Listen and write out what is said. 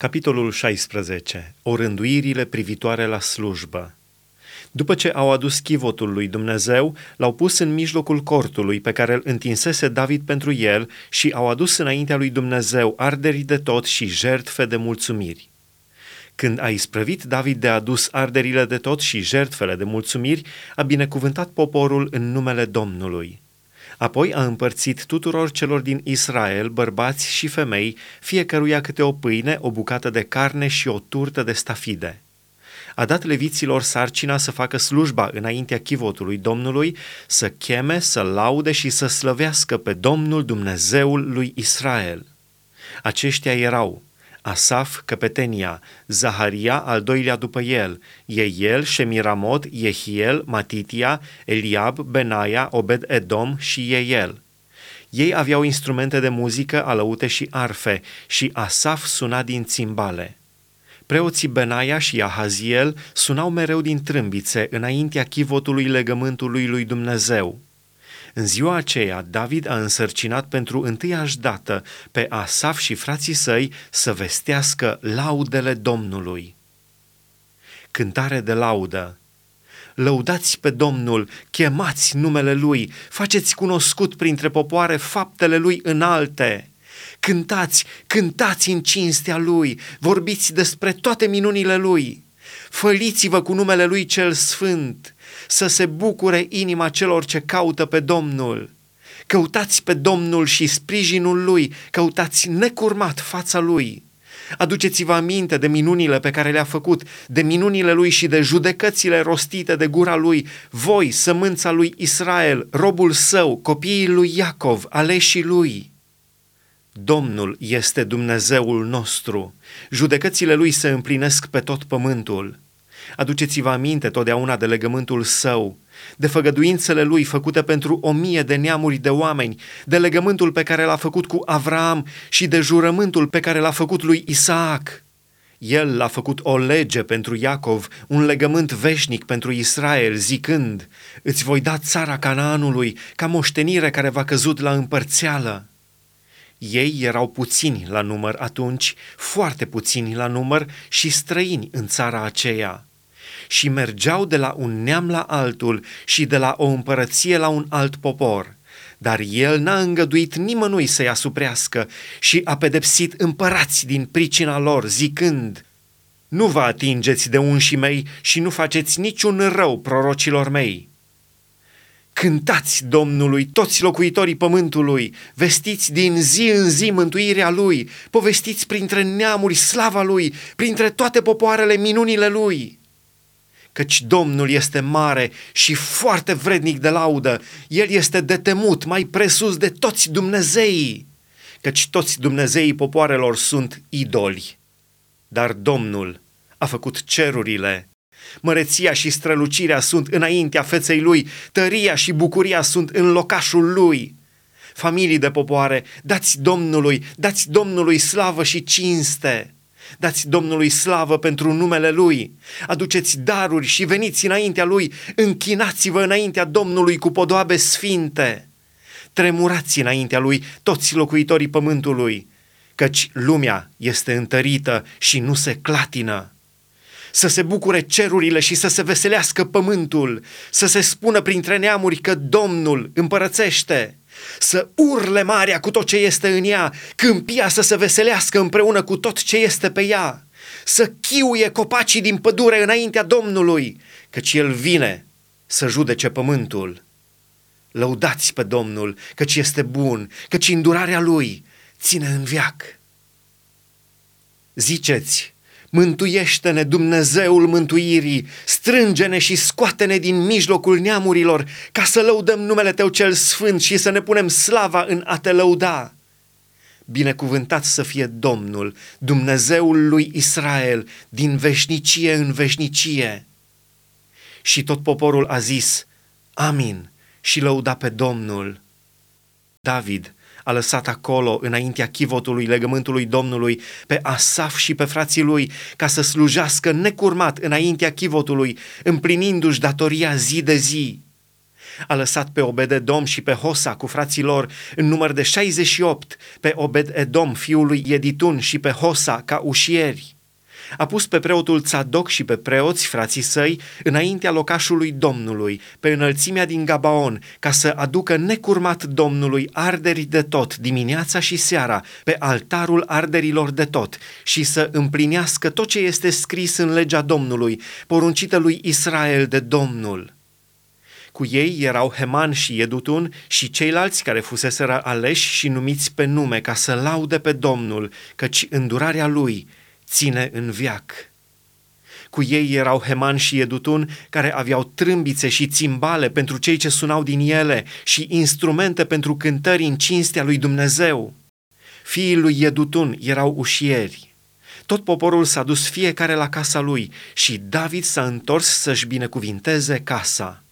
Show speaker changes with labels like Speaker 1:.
Speaker 1: Capitolul 16. Orânduirile privitoare la slujbă. După ce au adus chivotul lui Dumnezeu, l-au pus în mijlocul cortului pe care îl întinsese David pentru el și au adus înaintea lui Dumnezeu arderii de tot și jertfe de mulțumiri. Când a isprăvit David de adus arderile de tot și jertfele de mulțumiri, a binecuvântat poporul în numele Domnului. Apoi a împărțit tuturor celor din Israel, bărbați și femei, fiecăruia câte o pâine, o bucată de carne și o turtă de stafide. A dat leviților sarcina să facă slujba înaintea chivotului Domnului, să cheme, să laude și să slăvească pe Domnul Dumnezeul lui Israel. Aceștia erau Asaf, căpetenia, Zaharia, al doilea după el, Eiel, Shemiramot, Yehiel, Matitia, Eliab, Benaia, Obed-Edom și Eiel. Ei aveau instrumente de muzică, alăute și arfe, și Asaf suna din țimbale. Preoții Benaia și Ahaziel sunau mereu din trâmbițe înaintea chivotului legământului lui Dumnezeu. În ziua aceea, David a însărcinat pentru întâiași dată pe Asaf și frații săi să vestească laudele Domnului. Cântare de laudă Lăudați pe Domnul, chemați numele Lui, faceți cunoscut printre popoare faptele Lui înalte. Cântați, cântați în cinstea Lui, vorbiți despre toate minunile Lui. Făliți-vă cu numele Lui cel Sfânt, să se bucure inima celor ce caută pe Domnul. Căutați pe Domnul și sprijinul Lui, căutați necurmat fața Lui. Aduceți-vă aminte de minunile pe care le-a făcut, de minunile Lui și de judecățile rostite de gura Lui, voi, sămânța Lui Israel, robul Său, copiii Lui Iacov, aleșii Lui. Domnul este Dumnezeul nostru, judecățile Lui se împlinesc pe tot pământul. Aduceți-vă aminte totdeauna de legământul său, de făgăduințele lui făcute pentru o mie de neamuri de oameni, de legământul pe care l-a făcut cu Avraam și de jurământul pe care l-a făcut lui Isaac. El l-a făcut o lege pentru Iacov, un legământ veșnic pentru Israel, zicând, îți voi da țara Canaanului ca moștenire care va căzut la împărțeală. Ei erau puțini la număr atunci, foarte puțini la număr și străini în țara aceea și mergeau de la un neam la altul și de la o împărăție la un alt popor. Dar el n-a îngăduit nimănui să-i asuprească și a pedepsit împărați din pricina lor, zicând, Nu vă atingeți de unșii mei și nu faceți niciun rău prorocilor mei. Cântați Domnului toți locuitorii pământului, vestiți din zi în zi mântuirea Lui, povestiți printre neamuri slava Lui, printre toate popoarele minunile Lui căci Domnul este mare și foarte vrednic de laudă, El este de temut, mai presus de toți Dumnezeii, căci toți Dumnezeii popoarelor sunt idoli. Dar Domnul a făcut cerurile, măreția și strălucirea sunt înaintea feței Lui, tăria și bucuria sunt în locașul Lui. Familii de popoare, dați Domnului, dați Domnului slavă și cinste!' Dați Domnului slavă pentru numele Lui, aduceți daruri și veniți înaintea Lui, închinați-vă înaintea Domnului cu podoabe sfinte. Tremurați înaintea Lui toți locuitorii pământului, căci lumea este întărită și nu se clatină. Să se bucure cerurile și să se veselească pământul, să se spună printre neamuri că Domnul împărățește să urle marea cu tot ce este în ea, câmpia să se veselească împreună cu tot ce este pe ea, să chiuie copacii din pădure înaintea Domnului, căci El vine să judece pământul. Lăudați pe Domnul, căci este bun, căci îndurarea Lui ține în viac. Ziceți, Mântuiește-ne, Dumnezeul mântuirii, strânge-ne și scoate-ne din mijlocul neamurilor, ca să lăudăm numele Tău cel sfânt și să ne punem slava în a Te lăuda. Binecuvântat să fie Domnul, Dumnezeul lui Israel, din veșnicie în veșnicie. Și tot poporul a zis, Amin, și lăuda pe Domnul. David, a lăsat acolo, înaintea chivotului legământului Domnului, pe Asaf și pe frații lui, ca să slujească necurmat înaintea chivotului, împlinindu-și datoria zi de zi. A lăsat pe Obed-Edom și pe Hosa cu frații lor în număr de 68, pe Obed-Edom, fiul lui Editun, și pe Hosa ca ușieri a pus pe preotul Tzadok și pe preoți, frații săi, înaintea locașului Domnului, pe înălțimea din Gabaon, ca să aducă necurmat Domnului arderi de tot, dimineața și seara, pe altarul arderilor de tot, și să împlinească tot ce este scris în legea Domnului, poruncită lui Israel de Domnul. Cu ei erau Heman și Edutun și ceilalți care fuseseră aleși și numiți pe nume ca să laude pe Domnul, căci îndurarea lui ține în viac. Cu ei erau Heman și Edutun, care aveau trâmbițe și țimbale pentru cei ce sunau din ele și instrumente pentru cântări în cinstea lui Dumnezeu. Fiii lui Edutun erau ușieri. Tot poporul s-a dus fiecare la casa lui și David s-a întors să-și binecuvinteze casa.